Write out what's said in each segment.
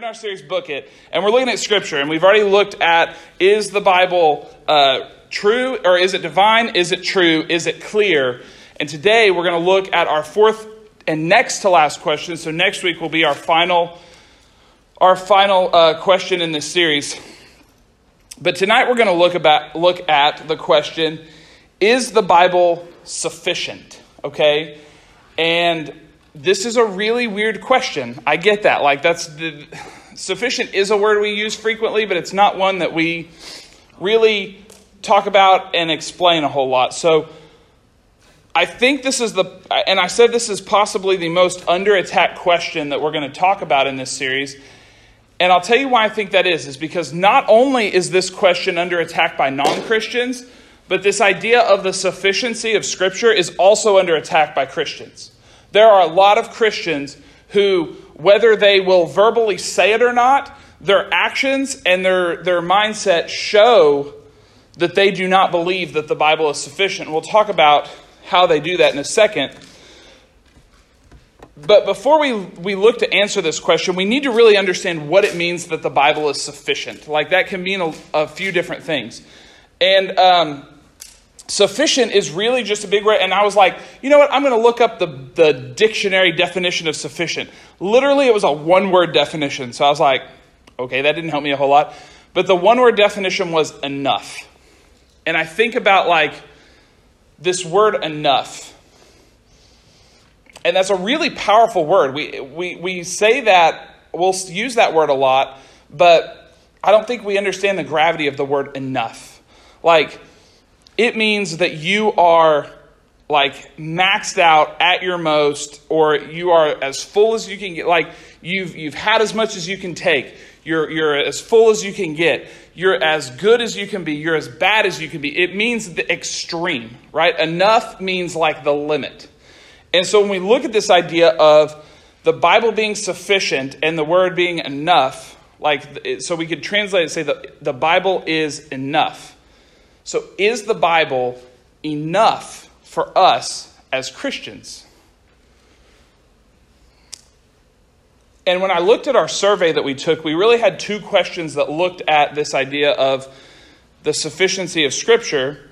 in our series Book It, and we're looking at Scripture, and we've already looked at is the Bible uh, true or is it divine? Is it true? Is it clear? And today we're going to look at our fourth and next to last question. So next week will be our final, our final uh, question in this series. But tonight we're going to look about look at the question: Is the Bible sufficient? Okay, and this is a really weird question. I get that. Like that's the, sufficient is a word we use frequently, but it's not one that we really talk about and explain a whole lot. So I think this is the and I said this is possibly the most under attack question that we're going to talk about in this series. And I'll tell you why I think that is is because not only is this question under attack by non-Christians, but this idea of the sufficiency of scripture is also under attack by Christians. There are a lot of Christians who, whether they will verbally say it or not, their actions and their, their mindset show that they do not believe that the Bible is sufficient. We'll talk about how they do that in a second. But before we, we look to answer this question, we need to really understand what it means that the Bible is sufficient. Like, that can mean a, a few different things. And um, Sufficient is really just a big word. And I was like, you know what? I'm going to look up the, the dictionary definition of sufficient. Literally, it was a one word definition. So I was like, okay, that didn't help me a whole lot. But the one word definition was enough. And I think about like this word enough. And that's a really powerful word. We, we, we say that, we'll use that word a lot, but I don't think we understand the gravity of the word enough. Like, it means that you are like maxed out at your most or you are as full as you can get. Like you've you've had as much as you can take. You're you're as full as you can get. You're as good as you can be. You're as bad as you can be. It means the extreme right? Enough means like the limit. And so when we look at this idea of the bible being sufficient and the word being enough like so we could translate and say that the bible is enough so, is the Bible enough for us as Christians? And when I looked at our survey that we took, we really had two questions that looked at this idea of the sufficiency of Scripture.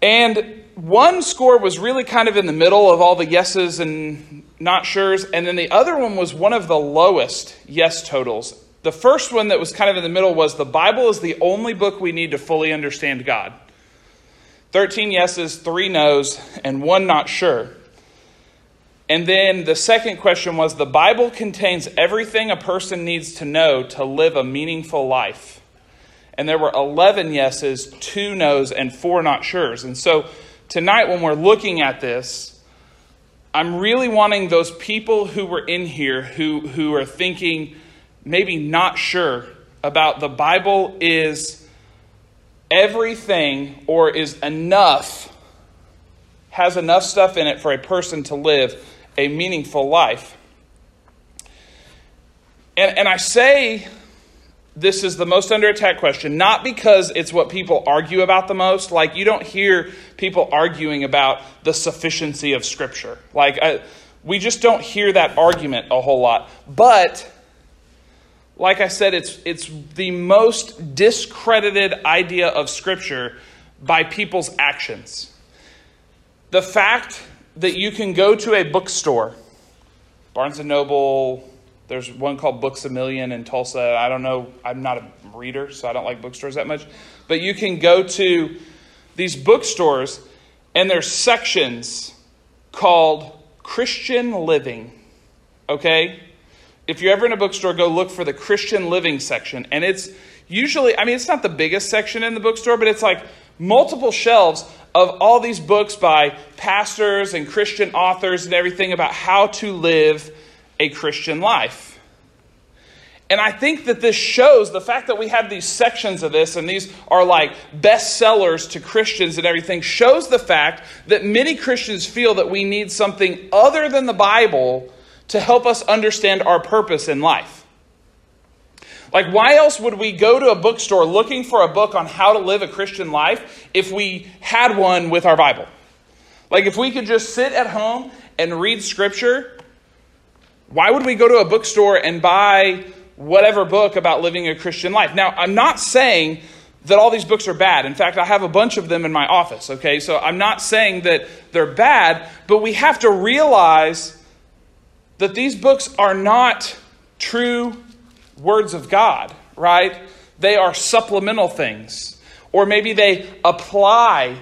And one score was really kind of in the middle of all the yeses and not sure's, and then the other one was one of the lowest yes totals the first one that was kind of in the middle was the Bible is the only book we need to fully understand God. 13 yeses, three no's, and one not sure. And then the second question was the Bible contains everything a person needs to know to live a meaningful life. And there were 11 yeses, two no's, and four not sure's. And so tonight, when we're looking at this, I'm really wanting those people who were in here who, who are thinking, maybe not sure about the Bible is everything or is enough, has enough stuff in it for a person to live a meaningful life. And, and I say this is the most under attack question, not because it's what people argue about the most. Like, you don't hear people arguing about the sufficiency of Scripture. Like, I, we just don't hear that argument a whole lot. But like I said, it's, it's the most discredited idea of Scripture by people's actions. The fact that you can go to a bookstore, Barnes and Noble, there's one called Books a Million in Tulsa. I don't know, I'm not a reader, so I don't like bookstores that much. But you can go to these bookstores, and there's sections called Christian Living. Okay? If you're ever in a bookstore, go look for the Christian Living section. And it's usually, I mean, it's not the biggest section in the bookstore, but it's like multiple shelves of all these books by pastors and Christian authors and everything about how to live a Christian life. And I think that this shows the fact that we have these sections of this and these are like bestsellers to Christians and everything shows the fact that many Christians feel that we need something other than the Bible to help us understand our purpose in life. Like, why else would we go to a bookstore looking for a book on how to live a Christian life if we had one with our Bible? Like, if we could just sit at home and read Scripture, Why would we go to a bookstore and buy whatever book about living a Christian life? Now, I'm not saying that all these books are bad. In fact, I have a bunch of them in my office, okay? So I'm not saying that they're bad, but we have to realize that these books are not true words of God, right? They are supplemental things. Or maybe they apply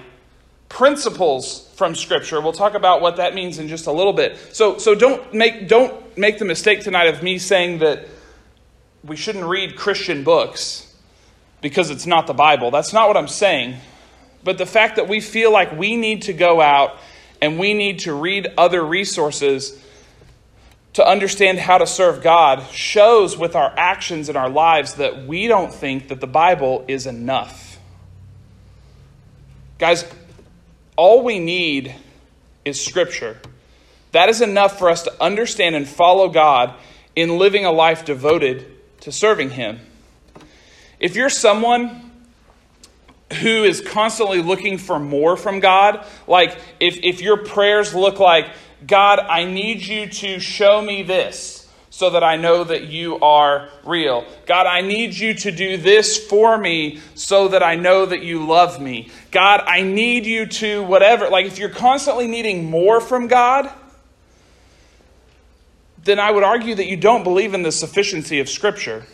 principles from scripture. We'll talk about what that means in just a little bit. So so don't make don't make the mistake tonight of me saying that we shouldn't read Christian books because it's not the Bible. That's not what I'm saying. But the fact that we feel like we need to go out and we need to read other resources to understand how to serve God shows with our actions in our lives that we don't think that the Bible is enough. Guys, all we need is Scripture. That is enough for us to understand and follow God in living a life devoted to serving Him. If you're someone who is constantly looking for more from God, like if, if your prayers look like, God, I need you to show me this so that I know that you are real. God, I need you to do this for me so that I know that you love me. God, I need you to whatever. Like if you're constantly needing more from God, then I would argue that you don't believe in the sufficiency of Scripture.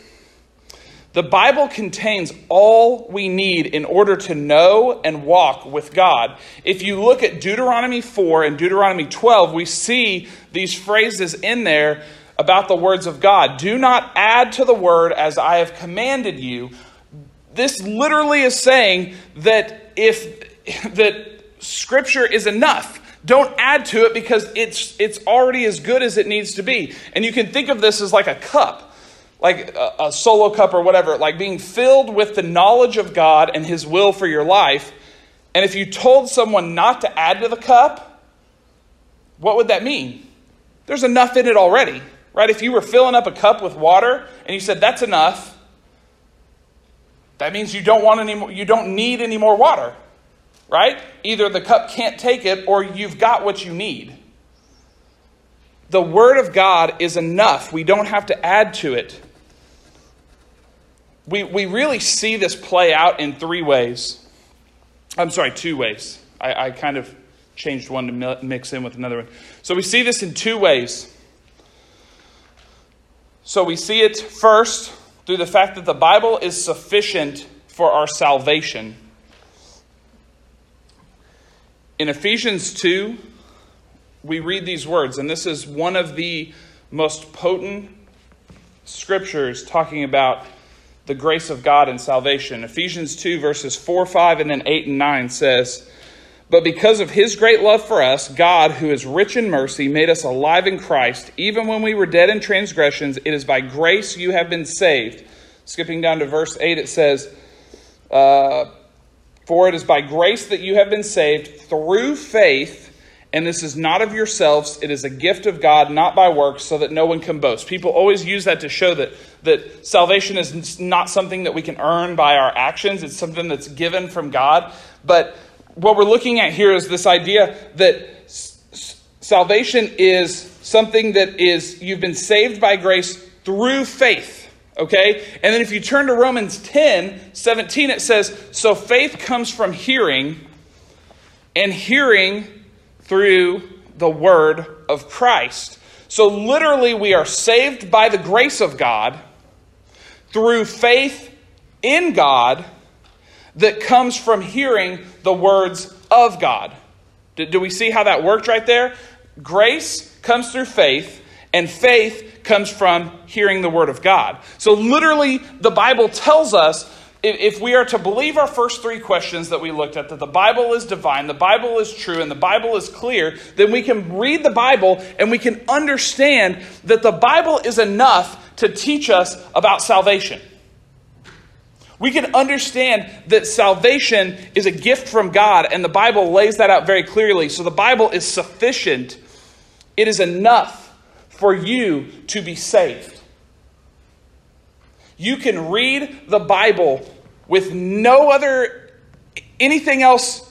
The Bible contains all we need in order to know and walk with God. If you look at Deuteronomy 4 and Deuteronomy 12, we see these phrases in there about the words of God. Do not add to the word as I have commanded you. This literally is saying that if that scripture is enough. Don't add to it because it's it's already as good as it needs to be. And you can think of this as like a cup like a, a, solo cup or whatever, like being filled with the knowledge of God and His will for your life. And if you told someone not to add to the cup, what would that mean? There's enough in it already, right? If you were filling up a cup with water and you said that's enough, that means you don't want any more, you don't need any more water, right? Either the cup can't take it or you've got what you need. The Word of God is enough. We don't have to add to it we, we really see this play out in three ways. I'm sorry, two ways. I, I kind of changed one to mix in with another one. So we see this in two ways. So we see it first through the fact that the Bible is sufficient for our salvation. In Ephesians 2, we read these words, and this is one of the most potent scriptures talking about the grace of God and salvation. Ephesians 2, verses 4, 5, and then 8 and 9 says, But because of his great love for us, God, who is rich in mercy, made us alive in Christ. Even when we were dead in transgressions, it is by grace you have been saved. Skipping down to verse 8, it says, uh, For it is by grace that you have been saved through faith and this is not of yourselves, it is a gift of God, not by works, so that no one can boast. People always use that to show that, that salvation is not something that we can earn by our actions, it's something that's given from God. But what we're looking at here is this idea that salvation is something that is, you've been saved by grace through faith. Okay? And then if you turn to Romans 10 17, it says, So faith comes from hearing, and hearing through the word of Christ. So, literally, we are saved by the grace of God through faith in God that comes from hearing the words of God. Do, we see how that worked right there? Grace comes through faith, and faith comes from hearing the word of God. So, literally, the Bible tells us if we are to believe our first three questions that we looked at, that the Bible is divine, the Bible is true, and the Bible is clear, then we can read the Bible and we can understand that the Bible is enough to teach us about salvation. We can understand that salvation is a gift from God, and the Bible lays that out very clearly. So the Bible is sufficient, it is enough for you to be saved. You can read the Bible with no other anything else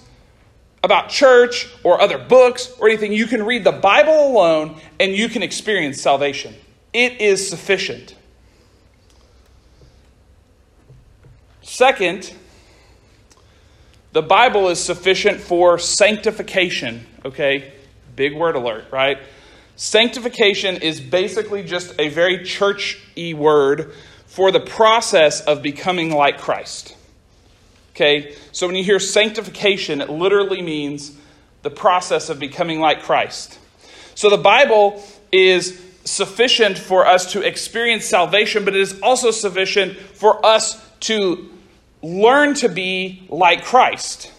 about church or other books or anything. You can read the Bible alone and you can experience salvation. it is sufficient. Second, the Bible is sufficient for sanctification. Okay? Big word alert, right? Sanctification is basically just a very church y word for the process of becoming like Christ. Okay? So when you hear sanctification, it literally means the process of becoming like Christ. So the Bible is sufficient for us to experience salvation, but it is also sufficient for us to learn to be like Christ.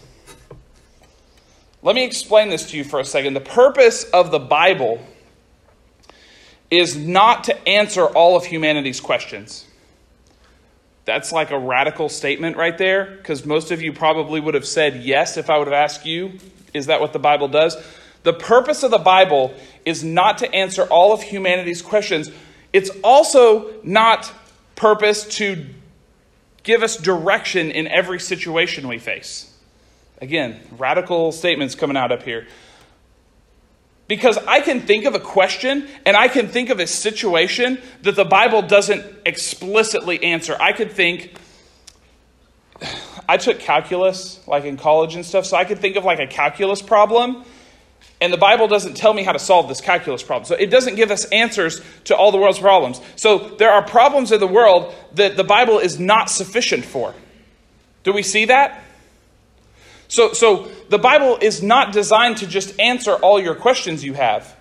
Let me explain this to you for a second. The purpose of the Bible is not to answer all of humanity's questions. That's like a radical statement right there, because most of you probably would have said yes if I would have asked you, is that what the Bible does? The purpose of the Bible is not to answer all of humanity's questions. It's also not purpose to give us direction in every situation we face. Again, radical statements coming out up here. Because I can think of a question and I can think of a situation that the Bible doesn't explicitly answer. I could think, I took calculus, like in college and stuff, so I could think of like a calculus problem, and the Bible doesn't tell me how to solve this calculus problem. So it doesn't give us answers to all the world's problems. So there are problems in the world that the Bible is not sufficient for. Do we see that? So, so the Bible is not designed to just answer all your questions you have.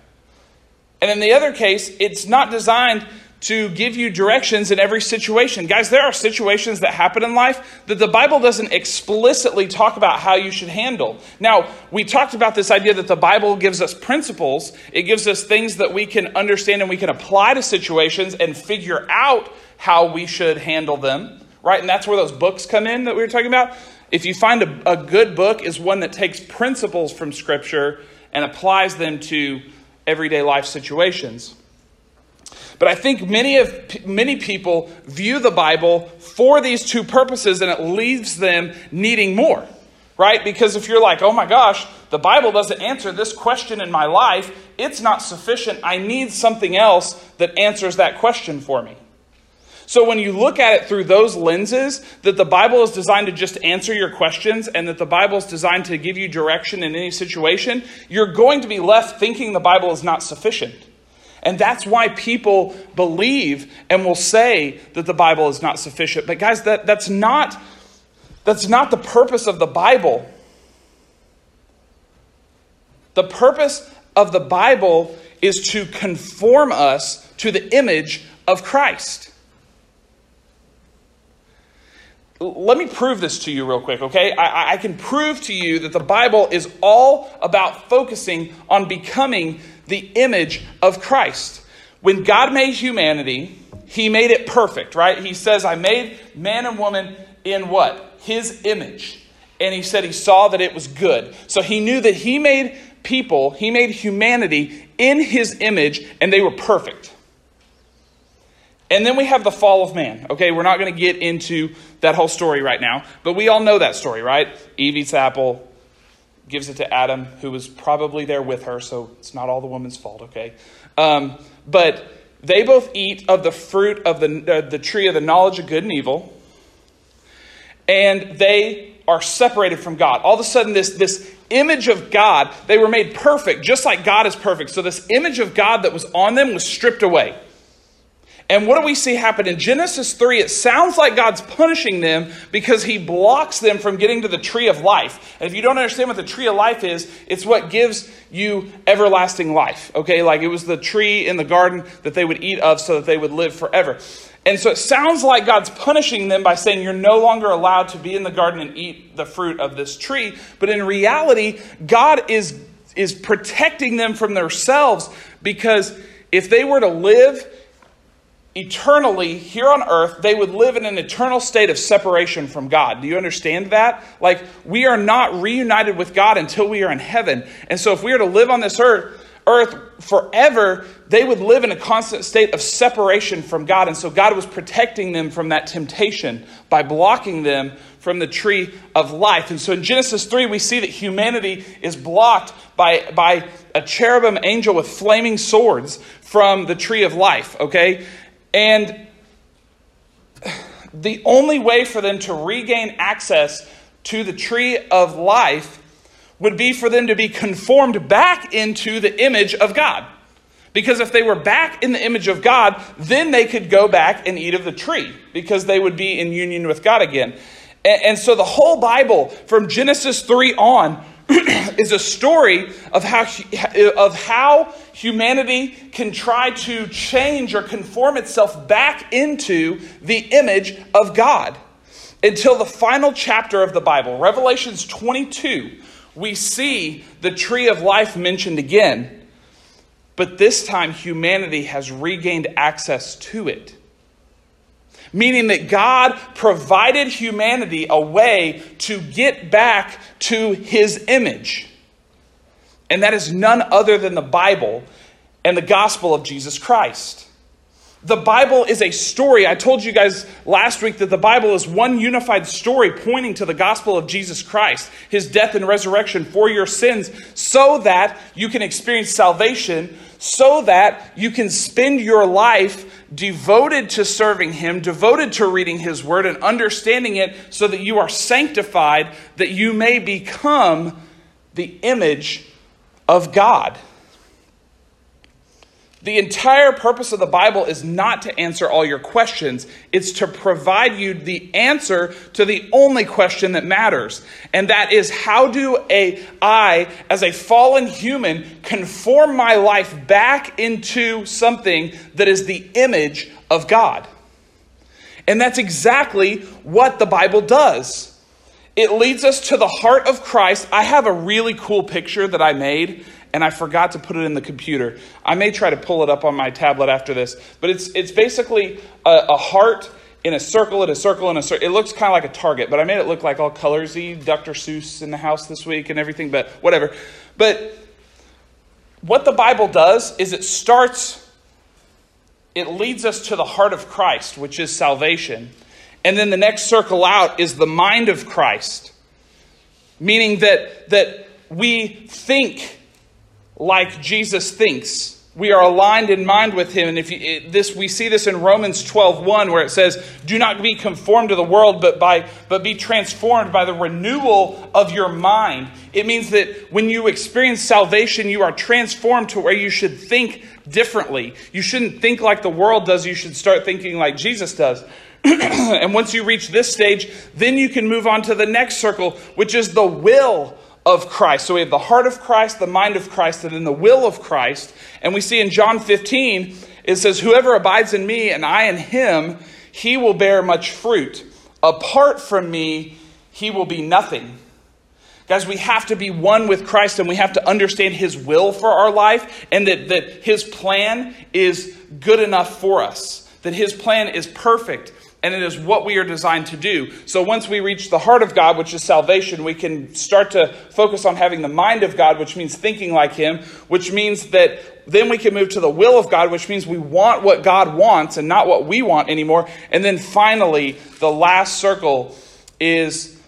And in the other case, it's not designed to give you directions in every situation. Guys, there are situations that happen in life that the Bible doesn't explicitly talk about how you should handle. Now, we talked about this idea that the Bible gives us principles, it gives us things that we can understand and we can apply to situations and figure out how we should handle them, right? And that's where those books come in that we were talking about. If you find a, a good book is one that takes principles from Scripture and applies them to everyday life situations. But I think many of many people view the Bible for these two purposes and it leaves them needing more. Right? Because if you're like, "Oh my gosh, the Bible doesn't answer this question in my life, it's not sufficient. I need something else that answers that question for me." So when you look at it through those lenses, that the Bible is designed to just answer your questions and that the Bible is designed to give you direction in any situation, you're going to be left thinking the Bible is not sufficient. And that's why people believe and will say that the Bible is not sufficient. But guys, that, that's not that's not the purpose of the Bible. The purpose of the Bible is to conform us to the image of Christ let me prove this to you real quick, okay? I, I, can prove to you that the Bible is all about focusing on becoming the image of Christ. When God made humanity, He made it perfect, right? He says, I made man and woman in what? His image. And He said He saw that it was good. So He knew that He made people, He made humanity in His image, and they were perfect. And then we have the fall of man. Okay, we're not going to get into that whole story right now, but we all know that story, right? Eve eats apple, gives it to Adam, who was probably there with her, so it's not all the woman's fault, okay? Um, but they both eat of the fruit of the, uh, the tree of the knowledge of good and evil, and they are separated from God. All of a sudden, this, this image of God, they were made perfect, just like God is perfect. So, this image of God that was on them was stripped away. And what do we see happen in Genesis 3? It sounds like God's punishing them because he blocks them from getting to the tree of life. And if you don't understand what the tree of life is, it's what gives you everlasting life. Okay, like it was the tree in the garden that they would eat of so that they would live forever. And so it sounds like God's punishing them by saying you're no longer allowed to be in the garden and eat the fruit of this tree. But in reality, God is, is protecting them from themselves because if they were to live eternally here on earth, they would live in an eternal state of separation from God. Do you understand that? Like, we are not reunited with God until we are in heaven. And so, if we are to live on this earth, earth forever, they would live in a constant state of separation from God. And so, God was protecting them from that temptation by blocking them from the tree of life. And so in Genesis 3, we see that humanity is blocked by, by a cherubim angel with flaming swords from the tree of life, okay? And the only way for them to regain access to the tree of life would be for them to be conformed back into the image of God. Because if they were back in the image of God, then they could go back and eat of the tree because they would be in union with God again. And, and so the whole Bible, from Genesis 3 on, is a story of how, of how humanity can try to change or conform itself back into the image of God. Until the final chapter of the Bible, Revelations 22, we see the tree of life mentioned again. But this time, humanity has regained access to it. Meaning that God provided humanity a way to get back to his image. And that is none other than the Bible and the gospel of Jesus Christ. The Bible is a story. I told you guys last week that the Bible is one unified story pointing to the gospel of Jesus Christ, his death and resurrection for your sins, so that you can experience salvation, so that you can spend your life devoted to serving him, devoted to reading his word and understanding it, so that you are sanctified, that you may become the image of God. The entire purpose of the Bible is not to answer all your questions. It's to provide you the answer to the only question that matters. And that is how do a, I, as a fallen human, conform my life back into something that is the image of God? And that's exactly what the Bible does. It leads us to the heart of Christ. I have a really cool picture that I made and I forgot to put it in the computer. I may try to pull it up on my tablet after this, but it's it's basically a, a heart in a circle and a circle and a circle. It looks kind of like a target, but I made it look like all colorsy. Dr. Seuss in the house this week and everything, but whatever. But what the Bible does is it starts. It leads us to the heart of Christ, which is salvation. And then the next circle out is the mind of Christ, meaning that, that we think like Jesus thinks. We are aligned in mind with him. And if you, this, we see this in Romans 12, 1, where it says, Do not be conformed to the world, but, by, but be transformed by the renewal of your mind. It means that when you experience salvation, you are transformed to where you should think differently. You shouldn't think like the world does, you should start thinking like Jesus does. and once you reach this stage, then you can move on to the next circle, which is the will of Christ. So we have the heart of Christ, the mind of Christ, and then the will of Christ. And we see in John 15, it says, Whoever abides in me and I in him, he will bear much fruit. Apart from me, he will be nothing. Guys, we have to be one with Christ and we have to understand his will for our life and that, that his plan is good enough for us, that his plan is perfect and it is what we are designed to do. So once we reach the heart of God, which is salvation, we can start to focus on having the mind of God, which means thinking like Him, which means that then we can move to the will of God, which means we want what God wants and not what we want anymore. And then finally, the last circle is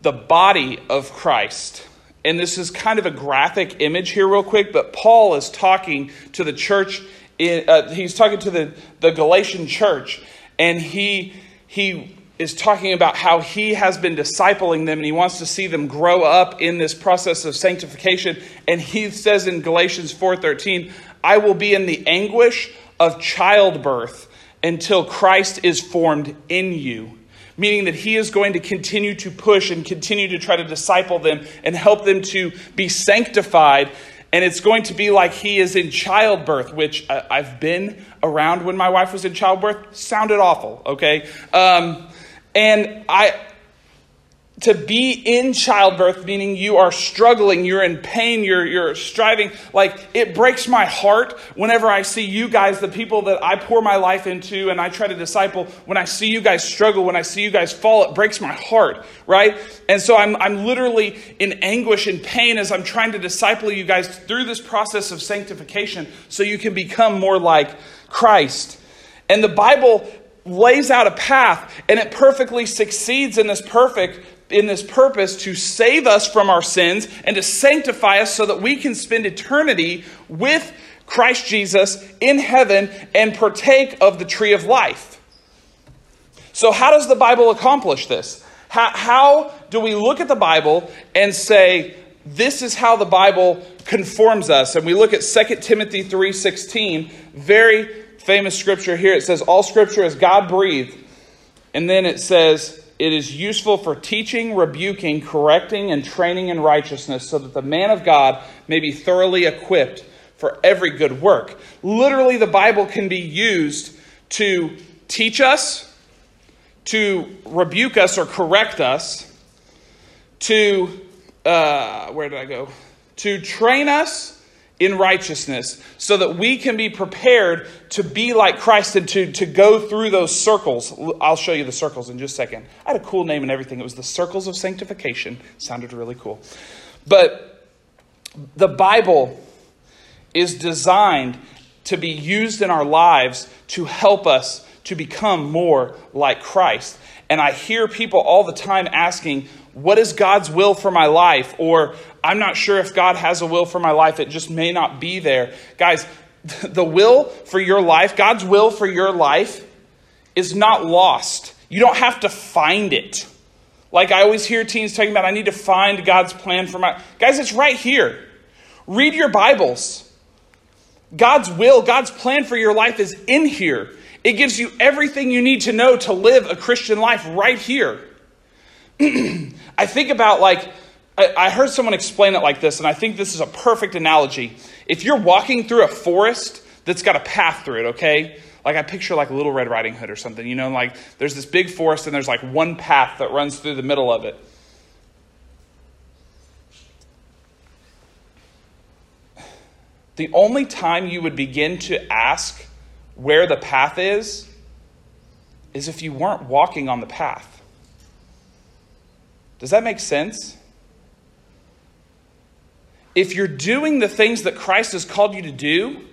the body of Christ. And this is kind of a graphic image here, real quick, but Paul is talking to the church. In, uh, he's talking to the, the Galatian church and he he is talking about how he has been discipling them and he wants to see them grow up in this process of sanctification. And he says in Galatians 4:13 I will be in the anguish of childbirth until Christ is formed in you. Meaning that he is going to continue to push and continue to try to disciple them and help them to be sanctified and it's going to be like he is in childbirth, which I've been around when my wife was in childbirth. Sounded awful, okay? Um, and I, to be in childbirth, meaning you are struggling, you're in pain, you're, you're striving. Like, it breaks my heart whenever I see you guys, the people that I pour my life into and I try to disciple, when I see you guys struggle, when I see you guys fall, it breaks my heart, right? And so I'm, I'm literally in anguish and pain as I'm trying to disciple you guys through this process of sanctification so you can become more like Christ. And the Bible lays out a path and it perfectly succeeds in this perfect in this purpose to save us from our sins and to sanctify us so that we can spend eternity with Christ Jesus in heaven and partake of the tree of life. So, how does the Bible accomplish this? How, how do we look at the Bible and say, this is how the Bible conforms us? And we look at 2 Timothy 3.16, very famous scripture here. It says, all scripture is God-breathed. And then it says, it is useful for teaching, rebuking, correcting, and training in righteousness, so that the man of God may be thoroughly equipped for every good work. Literally, the Bible can be used to teach us, to rebuke us or correct us, to, uh, where did I go? To train us in righteousness so that we can be prepared to be like Christ and to, to go through those circles. I'll show you the circles in just a second. I had a cool name and everything. It was the circles of sanctification. Sounded really cool. But the Bible is designed to be used in our lives to help us to become more like Christ. And I hear people all the time asking, What is God's will for my life? Or I'm not sure if God has a will for my life. It just may not be there. Guys, the will for your life, God's will for your life, is not lost. You don't have to find it. Like I always hear teens talking about, I need to find God's plan for my. Guys, it's right here. Read your Bibles. God's will, God's plan for your life is in here. It gives you everything you need to know to live a Christian life right here. I think about like, I heard someone explain it like this, and I think this is a perfect analogy. If you're walking through a forest that's got a path through it, okay? Like I picture like Little Red Riding Hood or something, you know, like there's this big forest and there's like one path that runs through the middle of it. The only time you would begin to ask where the path is is if you weren't walking on the path. Does that make sense? If you're doing the things that Christ has called you to do,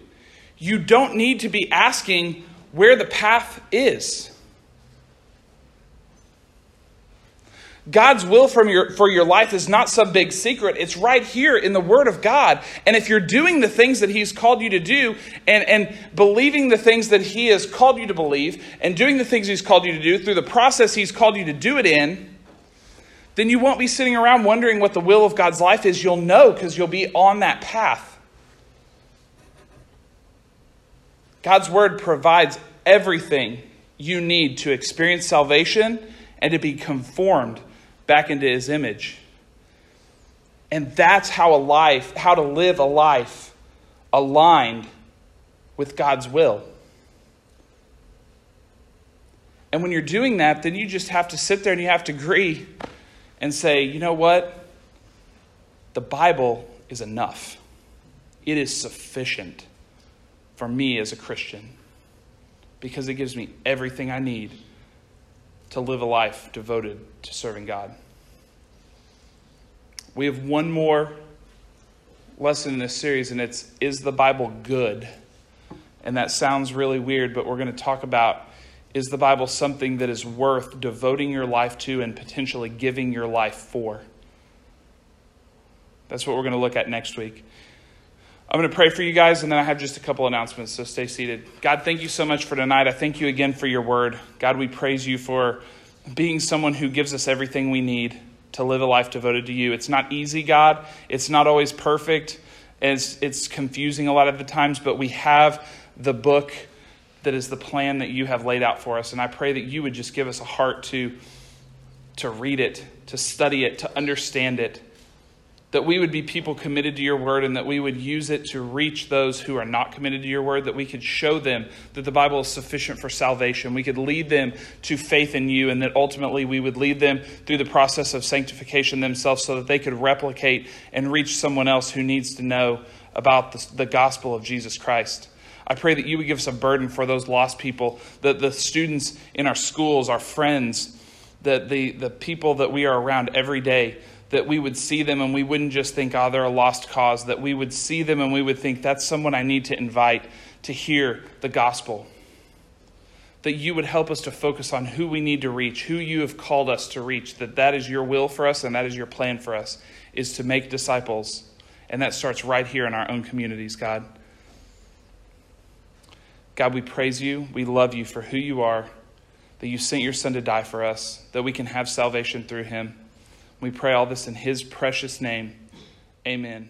you don't need to be asking where the path is. God's will from your, for your life is not some big secret. It's right here in the Word of God. And if you're doing the things that He's called you to do and, and believing the things that He has called you to believe and doing the things He's called you to do through the process He's called you to do it in, then you won't be sitting around wondering what the will of God's life is. You'll know because you'll be on that path. God's Word provides everything you need to experience salvation and to be conformed back into his image. And that's how a life, how to live a life aligned with God's will. And when you're doing that, then you just have to sit there and you have to agree and say, you know what? The Bible is enough. It is sufficient for me as a Christian because it gives me everything I need to live a life devoted to serving God. We have one more lesson in this series, and it's Is the Bible good? And that sounds really weird, but we're going to talk about is the Bible something that is worth devoting your life to and potentially giving your life for? That's what we're going to look at next week. I'm going to pray for you guys, and then I have just a couple announcements, so stay seated. God, thank you so much for tonight. I thank you again for your word. God, we praise you for being someone who gives us everything we need to live a life devoted to you. It's not easy, God. It's not always perfect. It's, it's confusing a lot of the times, but we have the book that is the plan that you have laid out for us. And I pray that you would just give us a heart to, to read it, to study it, to understand it that we would be people committed to your word and that we would use it to reach those who are not committed to your word, that we could show them that the Bible is sufficient for salvation. We could lead them to faith in you, and that ultimately we would lead them through the process of sanctification themselves so that they could replicate and reach someone else who needs to know about the, the gospel of Jesus Christ. I pray that you would give us a burden for those lost people, that the students in our schools, our friends, that the, the people that we are around every day, that we would see them and we wouldn't just think, oh, they're a lost cause, that we would see them and we would think, that's someone I need to invite to hear the gospel. that you would help us to focus on who we need to reach, who you have called us to reach, that that is your will for us and that is your plan for us, is to make disciples. And that starts right here in our own communities, God. God, we praise you. We love you for who you are, that you sent your son to die for us, that we can have salvation through him. We pray all this in his precious name. Amen.